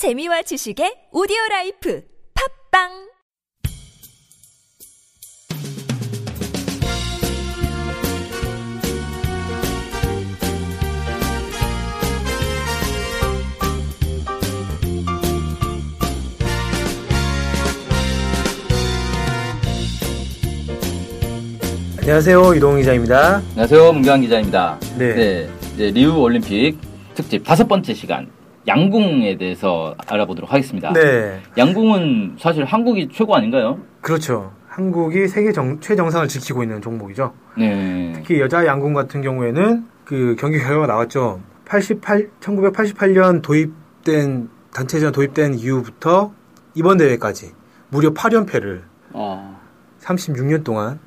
재미와 지식의 오디오 라이프 팝빵 안녕하세요 이동 기자입니다. 안녕하세요. 문경환 기자입니다. 네. 이제 리우 올림픽 특집 다섯 번째 시간 양궁에 대해서 알아보도록 하겠습니다. 네, 양궁은 사실 한국이 최고 아닌가요? 그렇죠. 한국이 세계 정- 최정상을 지키고 있는 종목이죠. 네. 특히 여자 양궁 같은 경우에는 그 경기 결과가 나왔죠. 88 1988년 도입된 단체전 도입된 이후부터 이번 대회까지 무려 8연패를 어, 36년 동안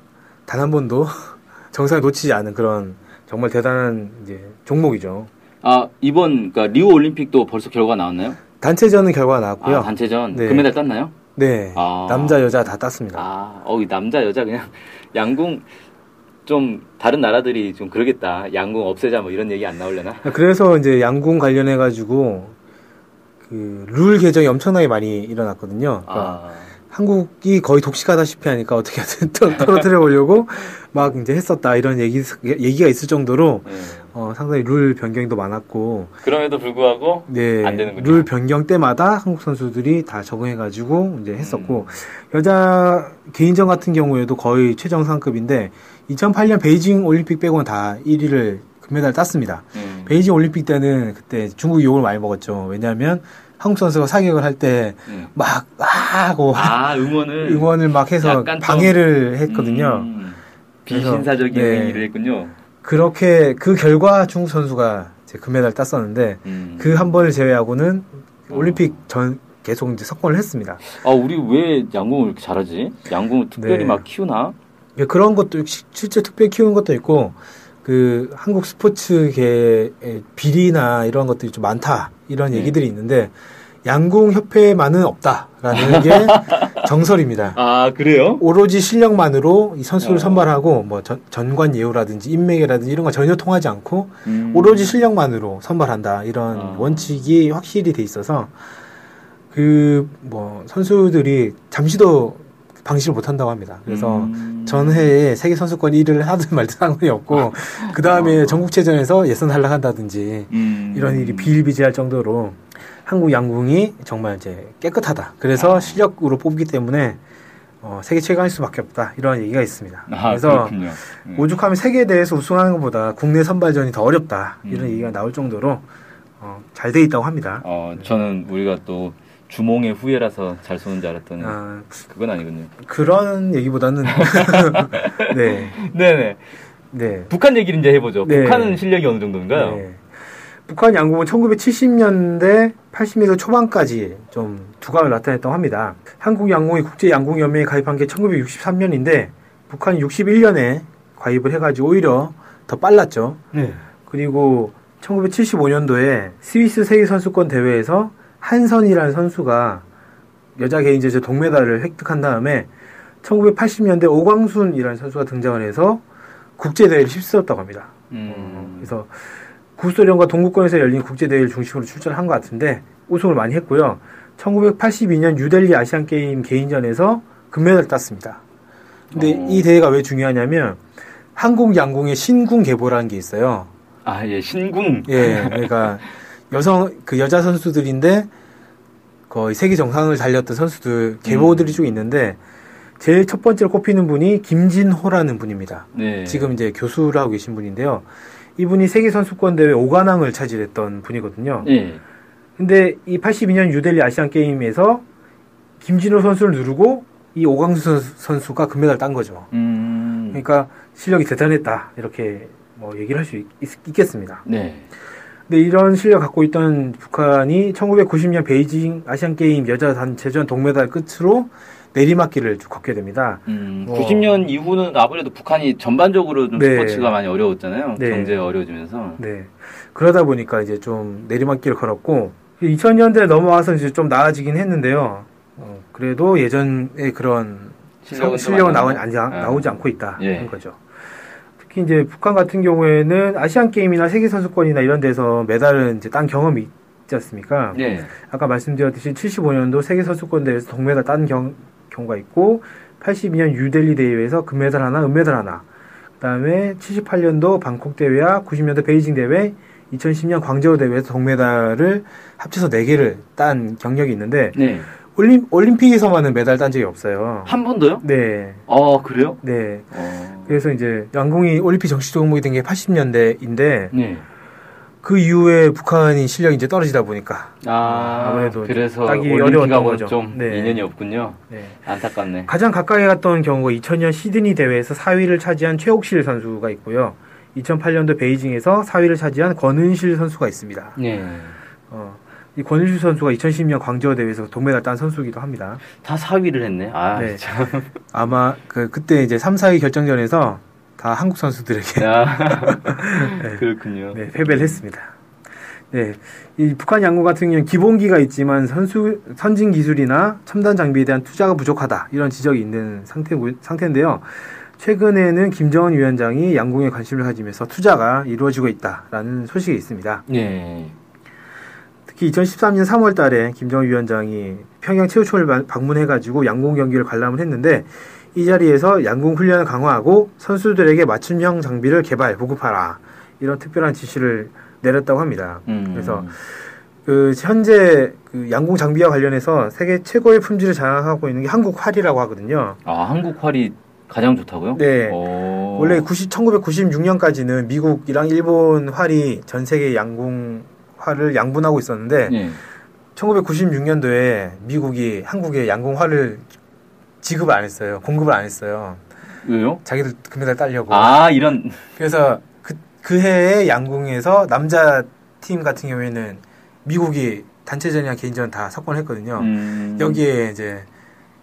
단 한 번도 정상에 놓치지 않은 그런 정말 대단한 이제 종목이죠. 아 이번 그러니까 리우 올림픽도 벌써 결과 나왔나요? 단체전은 결과가 나왔고요. 아, 단체전 네. 금메달 땄나요? 네, 아. 남자 여자 다 땄습니다. 아, 어, 이 남자 여자 그냥 양궁 좀 다른 나라들이 좀 그러겠다. 양궁 없애자 뭐 이런 얘기 안 나오려나? 그래서 이제 양궁 관련해 가지고 그 룰 개정이 엄청나게 많이 일어났거든요. 그러니까 아, 한국이 거의 독식하다시피 하니까 어떻게든 또 떨어뜨려 보려고 막 이제 했었다 이런 얘기 얘기가 있을 정도로 네. 어, 상당히 룰 변경도 많았고 그럼에도 불구하고 네, 안 되는군요. 룰 변경 때마다 한국 선수들이 다 적응해 가지고 이제 했었고 음. 여자 개인전 같은 경우에도 거의 최정상급인데 2008년 베이징 올림픽 빼고는 다 1위를 금메달 땄습니다. 음, 베이징 올림픽 때는 그때 중국이 욕을 많이 먹었죠. 왜냐하면 한국 선수가 사격을 할때 음. 막아 하고 아 응원을 응원을 막 해서 방해를 했거든요. 음, 비신사적인 네. 일을 했군요. 그렇게 그 결과 중국 선수가 이제 금메달 땄었는데 음. 그한 번을 제외하고는 어. 올림픽 전 계속 이제 석권을 했습니다. 아 우리 왜 양궁을 이렇게 잘하지? 양궁을 특별히 네. 막 키우나? 예, 그런 것도 시- 실제 특별히 키우는 것도 있고 그 한국 스포츠계의 비리나 이런 것들이 좀 많다 이런 네. 얘기들이 있는데 양궁 협회만은 없다라는 게 정설입니다. 아 그래요? 오로지 실력만으로 이 선수를 어. 선발하고 뭐 전, 전관 예우라든지 인맥이라든지 이런 거 전혀 통하지 않고 음. 오로지 실력만으로 선발한다 이런 아. 원칙이 확실히 돼 있어서 그 뭐 선수들이 잠시도 방심을 못 한다고 합니다. 그래서 음. 전해에 세계 선수권 1위를 하든 말든 상관이 없고 그 다음에 어. 전국체전에서 예선 탈락한다든지 음. 이런 일이 비일비재할 정도로 한국 양궁이 정말 이제 깨끗하다. 그래서 아. 실력으로 뽑기 때문에 어, 세계 최강일 수밖에 없다. 이런 얘기가 있습니다. 아, 그래서. 음. 오죽하면 세계에 대해서 우승하는 것보다 국내 선발전이 더 어렵다. 이런 음. 얘기가 나올 정도로 어, 잘 돼 있다고 합니다. 어 저는 우리가 또 주몽의 후예라서 잘 쏘는 줄 알았더니 아, 그건 아니군요. 그런 얘기보다는 네, 네네. 네. 북한 얘기를 이제 해보죠. 네. 북한은 실력이 어느 정도인가요? 네. 북한 양궁은 1970년대 80년대 초반까지 좀 두각을 나타냈다고 합니다. 한국 양궁이 국제 양궁 연맹에 가입한 게 1963년인데 북한이 61년에 가입을 해가지고 오히려 더 빨랐죠. 네. 그리고 1975년도에 스위스 세계 선수권 대회에서 한선이라는 선수가 여자 개인제조 동메달을 획득한 다음에 1980년대 오광순이라는 선수가 등장을 해서 국제 대회를 휩쓸었다고 합니다. 음. 그래서 구소련과 동구권에서 열린 국제 대회를 중심으로 출전을 한것 같은데 우승을 많이 했고요. 1982년 뉴델리 아시안 게임 개인전에서 금메달을 땄습니다. 근데 어. 이 대회가 왜 중요하냐면 한국 양궁의 신궁 계보라는 게 있어요. 아, 예, 신궁. 예, 그러니까 여성 그 여자 선수들인데 거의 세계 정상을 달렸던 선수들 계보들이 쭉 있는데 제일 첫 번째로 꼽히는 분이 김진호라는 분입니다. 네. 지금 이제 교수를 하고 계신 분인데요. 이분이 세계 선수권 대회 5관왕을 차지했던 분이거든요. 예. 근데 이 82년 뉴델리 아시안 게임에서 김진호 선수를 누르고 이 오광수 선수가 금메달 딴 거죠. 음. 그러니까 실력이 대단했다 이렇게 뭐 얘기를 할 수 있겠습니다. 네. 근데 이런 실력 갖고 있던 북한이 1990년 베이징 아시안 게임 여자 단체전 동메달 끝으로 내리막길을 쭉 걷게 됩니다. 음, 어. 90년 이후는 아무래도 북한이 전반적으로 좀 네. 스포츠가 많이 어려웠잖아요. 네. 경제가 어려워지면서. 네. 그러다 보니까 이제 좀 내리막길을 걸었고 2000년대 넘어와서 이제 좀 나아지긴 했는데요. 어, 그래도 예전의 그런 실력은 성- 실력은 좀 나오, 나오나? 나오지 않고 있다. 예. 는 거죠. 특히 이제 북한 같은 경우에는 아시안 게임이나 세계 선수권이나 이런 데서 메달은 이제 딴 경험이 있지 않습니까? 네. 아까 말씀드렸듯이 75년도 세계 선수권 대회에서 동메달 딴 경, 경우가 있고 82년 유델리 대회에서 금메달 하나, 은메달 하나. 그다음에 78년도 방콕 대회와 90년도 베이징 대회, 2010년 광저우 대회에서 동메달을 합쳐서 4개를 딴 경력이 있는데 네. 올림, 올림픽에서만은 메달 딴 적이 없어요. 한 번도요? 네. 아, 그래요? 네. 어. 그래서 이제 양궁이 올림픽 정식 종목이 된 게 80년대인데 네. 그 이후에 북한이 실력이 이제 떨어지다 보니까 아, 아무래도 그래서 올림픽하고 어려웠던 거죠. 좀 네. 인연이 없군요. 네. 안타깝네. 가장 가까이 갔던 경우가 2000년 시드니 대회에서 4위를 차지한 최옥실 선수가 있고요. 2008년도 베이징에서 4위를 차지한 권은실 선수가 있습니다. 네. 어, 이 권은실 선수가 2010년 광저우 대회에서 동메달 딴 선수이기도 합니다. 다 4위를 했네. 아, 네. 참. 아마 그 그때 이제 3, 4위 결정전에서 다 한국 선수들에게 아, 네. 그렇군요. 네, 패배를 했습니다. 네, 이 북한 양궁 같은 경우는 기본기가 있지만 선수 선진 기술이나 첨단 장비에 대한 투자가 부족하다 이런 지적이 있는 상태 상태인데요. 최근에는 김정은 위원장이 양궁에 관심을 가지면서 투자가 이루어지고 있다라는 소식이 있습니다. 네. 특히 2013년 3월 달에 김정은 위원장이 평양 체육촌을 바- 방문해가지고 양궁 경기를 관람을 했는데 이 자리에서 양궁 훈련을 강화하고 선수들에게 맞춤형 장비를 개발, 보급하라. 이런 특별한 지시를 내렸다고 합니다. 음. 그래서 그 현재 그 양궁 장비와 관련해서 세계 최고의 품질을 자랑하고 있는 게 한국 활이라고 하거든요. 아, 한국 활이 가장 좋다고요? 네. 오. 원래 90, 1996년까지는 미국이랑 일본 활이 전 세계 양궁 활을 양분하고 있었는데 네. 1996년도에 미국이 한국에 양궁화를 지급을 안 했어요. 공급을 안 했어요. 왜요? 자기들 금메달 따려고. 아, 이런. 그래서 그, 그 해에 양궁에서 남자 팀 같은 경우에는 미국이 단체전이나 개인전 다 석권했거든요. 음. 여기에 이제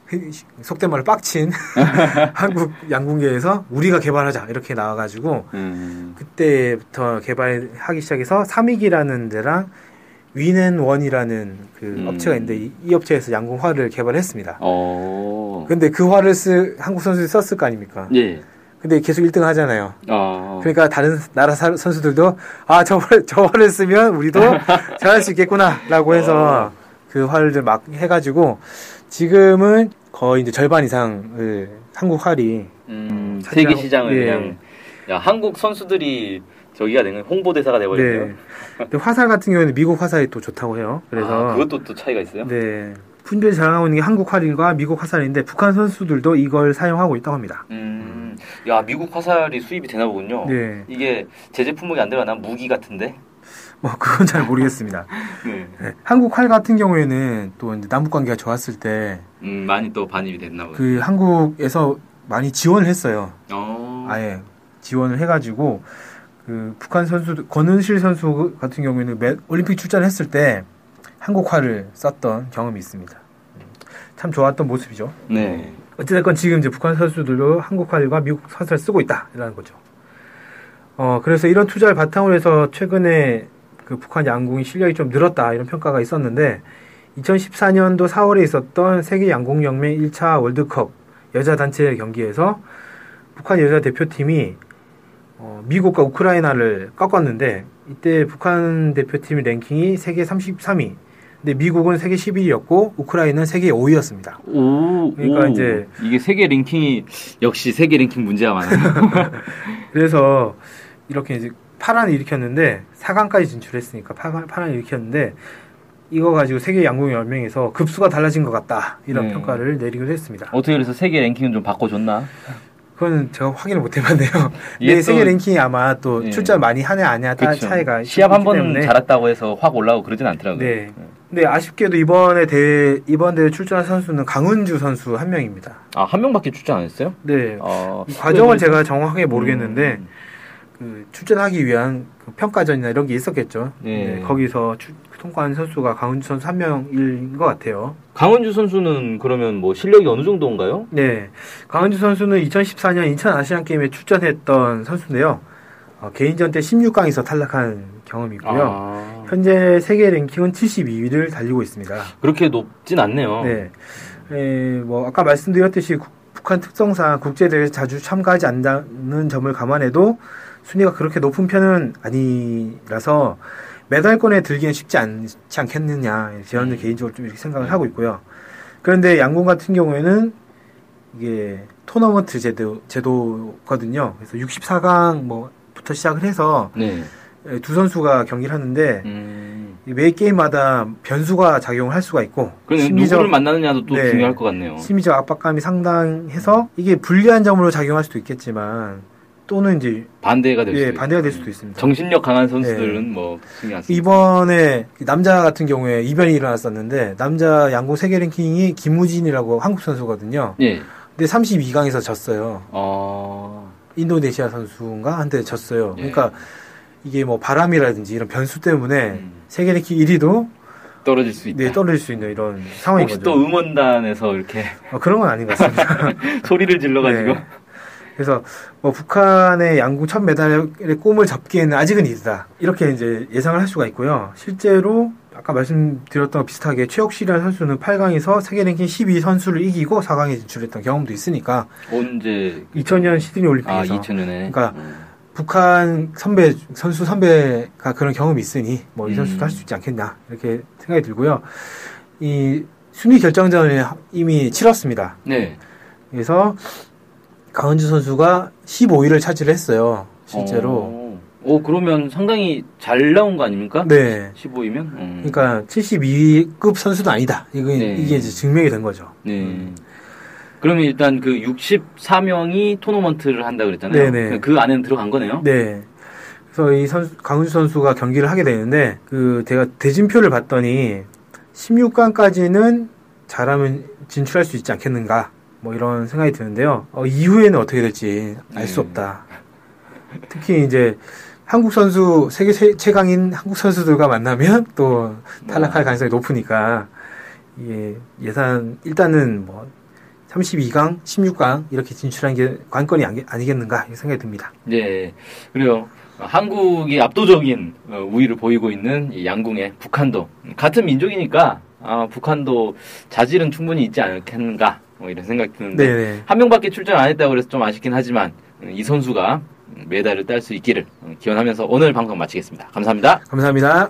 그 속된 말로 빡친 한국 양궁계에서 우리가 개발하자 이렇게 나와가지고 음. 그때부터 개발하기 시작해서 삼익이라는 데랑 위넨원이라는 그 음. 업체가 있는데 이, 이 업체에서 양궁화를 개발했습니다. 어. 근데 그 화를 쓰 한국 선수들이 썼을 거 아닙니까? 예. 근데 계속 1등 하잖아요. 아. 그러니까 다른 나라 사- 선수들도 아, 저, 활- 저 화를 쓰면 우리도 잘할 수 있겠구나라고 해서 그 화를 막 해가지고 지금은 거의 이제 절반 이상을 한국 활이 음, 차지하고- 세계 시장을 예. 그냥 야 한국 선수들이 저기가 된 홍보대사가 돼버렸네요. 네. 화살 같은 경우에는 미국 화살이 또 좋다고 해요. 그래서 아, 그것도 또 차이가 있어요. 네. 품질 자랑하고 있는 게 한국 활인과 미국 화살인데 북한 선수들도 이걸 사용하고 있다고 합니다. 음, 야 미국 화살이 수입이 되나 보군요. 네. 이게 제재 품목이 안 들어가나 무기 같은데. 뭐 그건 잘 모르겠습니다. 네. 네. 한국 활 같은 경우에는 또 이제 남북 관계가 좋았을 때그 음, 많이 또 반입이 됐나 보네. 한국에서 많이 지원을 했어요. 어. 아예 지원을 해가지고 그 북한 선수 권은실 선수 같은 경우에는 매- 올림픽 출전을 했을 때 한국화를 썼던 경험이 있습니다. 음, 참 좋았던 모습이죠. 네. 어찌됐건 지금 이제 북한 선수들도 한국화과 미국 화살을 쓰고 있다라는 거죠. 어 그래서 이런 투자를 바탕으로 해서 최근에 그 북한 양궁이 실력이 좀 늘었다 이런 평가가 있었는데 2014년도 4월에 있었던 세계 양궁 연맹 1차 월드컵 여자 단체 경기에서 북한 여자 대표팀이 어, 미국과 우크라이나를 꺾었는데 이때 북한 대표팀 랭킹이 세계 33위. 근데 미국은 세계 11위였고 우크라이나는 세계 5위였습니다. 오. 그러니까 오. 이제- 이게 세계 랭킹이 역시 세계 랭킹 문제가 많아요. 그래서 이렇게 이제 파란을 일으켰는데 4강까지 진출했으니까 파란, 파란을 일으켰는데 이거 가지고 세계 양궁 연맹에서 급수가 달라진 것 같다 이런 네. 평가를 내리기도 했습니다. 어떻게 그래서 세계 랭킹은 좀 바꿔줬나? 그건 제가 확인을 못 해봤네요. 근데 또- 세계 랭킹이 아마 또 예. 출전 많이 하냐 따 그쵸. 차이가 시합 한 번. 잘했다고 해서 확 올라오고 그러진 않더라고요. 네. 근데 아쉽게도 이번에 대회 이번 대회 출전한 선수는 강은주 선수 한 명입니다. 아, 한 명밖에 출전 안 했어요? 네. 어, 이 과정은 왜 제가 정확하게 모르겠는데 음. 그 출전하기 위한 그 평가전이나 이런 게 있었겠죠. 네. 네, 거기서 출- 통과한 선수가 강은주 선수 한 명인 것 같아요. 강원주 선수는 그러면 뭐 실력이 어느 정도인가요? 네, 강은주 선수는 2014년 인천 아시안 게임에 출전했던 선수인데요. 어, 개인전 때 16강에서 탈락한 경험이 있고요. 아, 현재 세계 랭킹은 72위를 달리고 있습니다. 그렇게 높진 않네요. 네, 에, 뭐 아까 말씀드렸듯이 국- 북한 특성상 국제 대회에 자주 참가하지 않는 점을 감안해도 순위가 그렇게 높은 편은 아니라서 메달권에 들기는 쉽지 않지 않겠느냐 저는 음. 개인적으로 좀 이렇게 생각을 하고 있고요. 그런데 양궁 같은 경우에는 이게 토너먼트 제도 제도거든요. 그래서 64강 뭐부터 시작을 해서 네. 두 선수가 경기를 하는데 음. 매 게임마다 변수가 작용을 할 수가 있고 심리적 누구를 만나느냐도 또 네. 중요할 것 같네요. 심리적 압박감이 상당해서 이게 불리한 점으로 작용할 수도 있겠지만 또는 이제 반대가 될 수도 예, 있고. 반대가 될 수도 있습니다. 정신력 강한 선수들은 뭐 신경 안 쓰고. 이번에 남자 같은 경우에 이변이 일어났었는데 남자 양궁 세계 랭킹이 김우진이라고 한국 선수거든요. 예. 근데 32강에서 졌어요. 어. 인도네시아 선수인가 한테 졌어요. 예. 그러니까 이게 뭐 바람이라든지 이런 변수 때문에 음. 세계 랭킹 1위도 떨어질 수 있다. 네, 떨어질 수 있는 이런 상황인 혹시 거죠. 또 응원단에서 이렇게 어, 그런 건 아닌 것 같습니다. 소리를 질러가지고 네. 그래서 뭐 북한의 양궁 첫 메달의 꿈을 잡기에는 아직은 이르다. 이렇게 이제 예상을 할 수가 있고요. 실제로 아까 말씀드렸던 것 비슷하게 최혁실이라는 선수는 8강에서 세계 랭킹 12 선수를 이기고 4강에 진출했던 경험도 있으니까 언제 2000년 시드니 아 올림픽에서 2000년에 그러니까 북한 선배 선수 선배가 그런 경험이 있으니 뭐이 음. 선수도 할수 있지 않겠나 이렇게 생각이 들고요. 이 순위 결정전을 이미 치렀습니다. 네. 그래서 강은주 선수가 15위를 차지를 했어요. 실제로. 어, 오, 그러면 상당히 잘 나온 거 아닙니까? 네. 15이면? 음. 그러니까 72급 선수도 아니다. 이거 네. 이게 이제 증명이 된 거죠. 네. 그러면 일단 그 64명이 토너먼트를 한다 그랬잖아요. 네네. 그 안에는 들어간 거네요. 네. 그래서 이 선수 강은주 선수가 경기를 하게 되는데 그 제가 대진표를 봤더니 16강까지는 잘하면 진출할 수 있지 않겠는가 뭐 이런 생각이 드는데요. 어, 이후에는 어떻게 될지 알수 네. 없다. 특히 이제 한국 선수 세계 최- 최강인 한국 선수들과 만나면 또 탈락할 가능성이 높으니까 이게 예산 일단은 뭐 32강, 16강 이렇게 진출한 게 관건이 아니- 아니겠는가 생각이 듭니다. 네. 그래요. 한국이 압도적인 어, 우위를 보이고 있는 이 양궁의 북한도 같은 민족이니까 아, 북한도 자질은 충분히 있지 않겠는가 뭐 이런 생각이 드는데 네네. 한 명밖에 출전 안 했다고 그래서 좀 아쉽긴 하지만 음, 이 선수가 메달을 딸 수 있기를 음, 기원하면서 오늘 방송 마치겠습니다. 감사합니다. 감사합니다.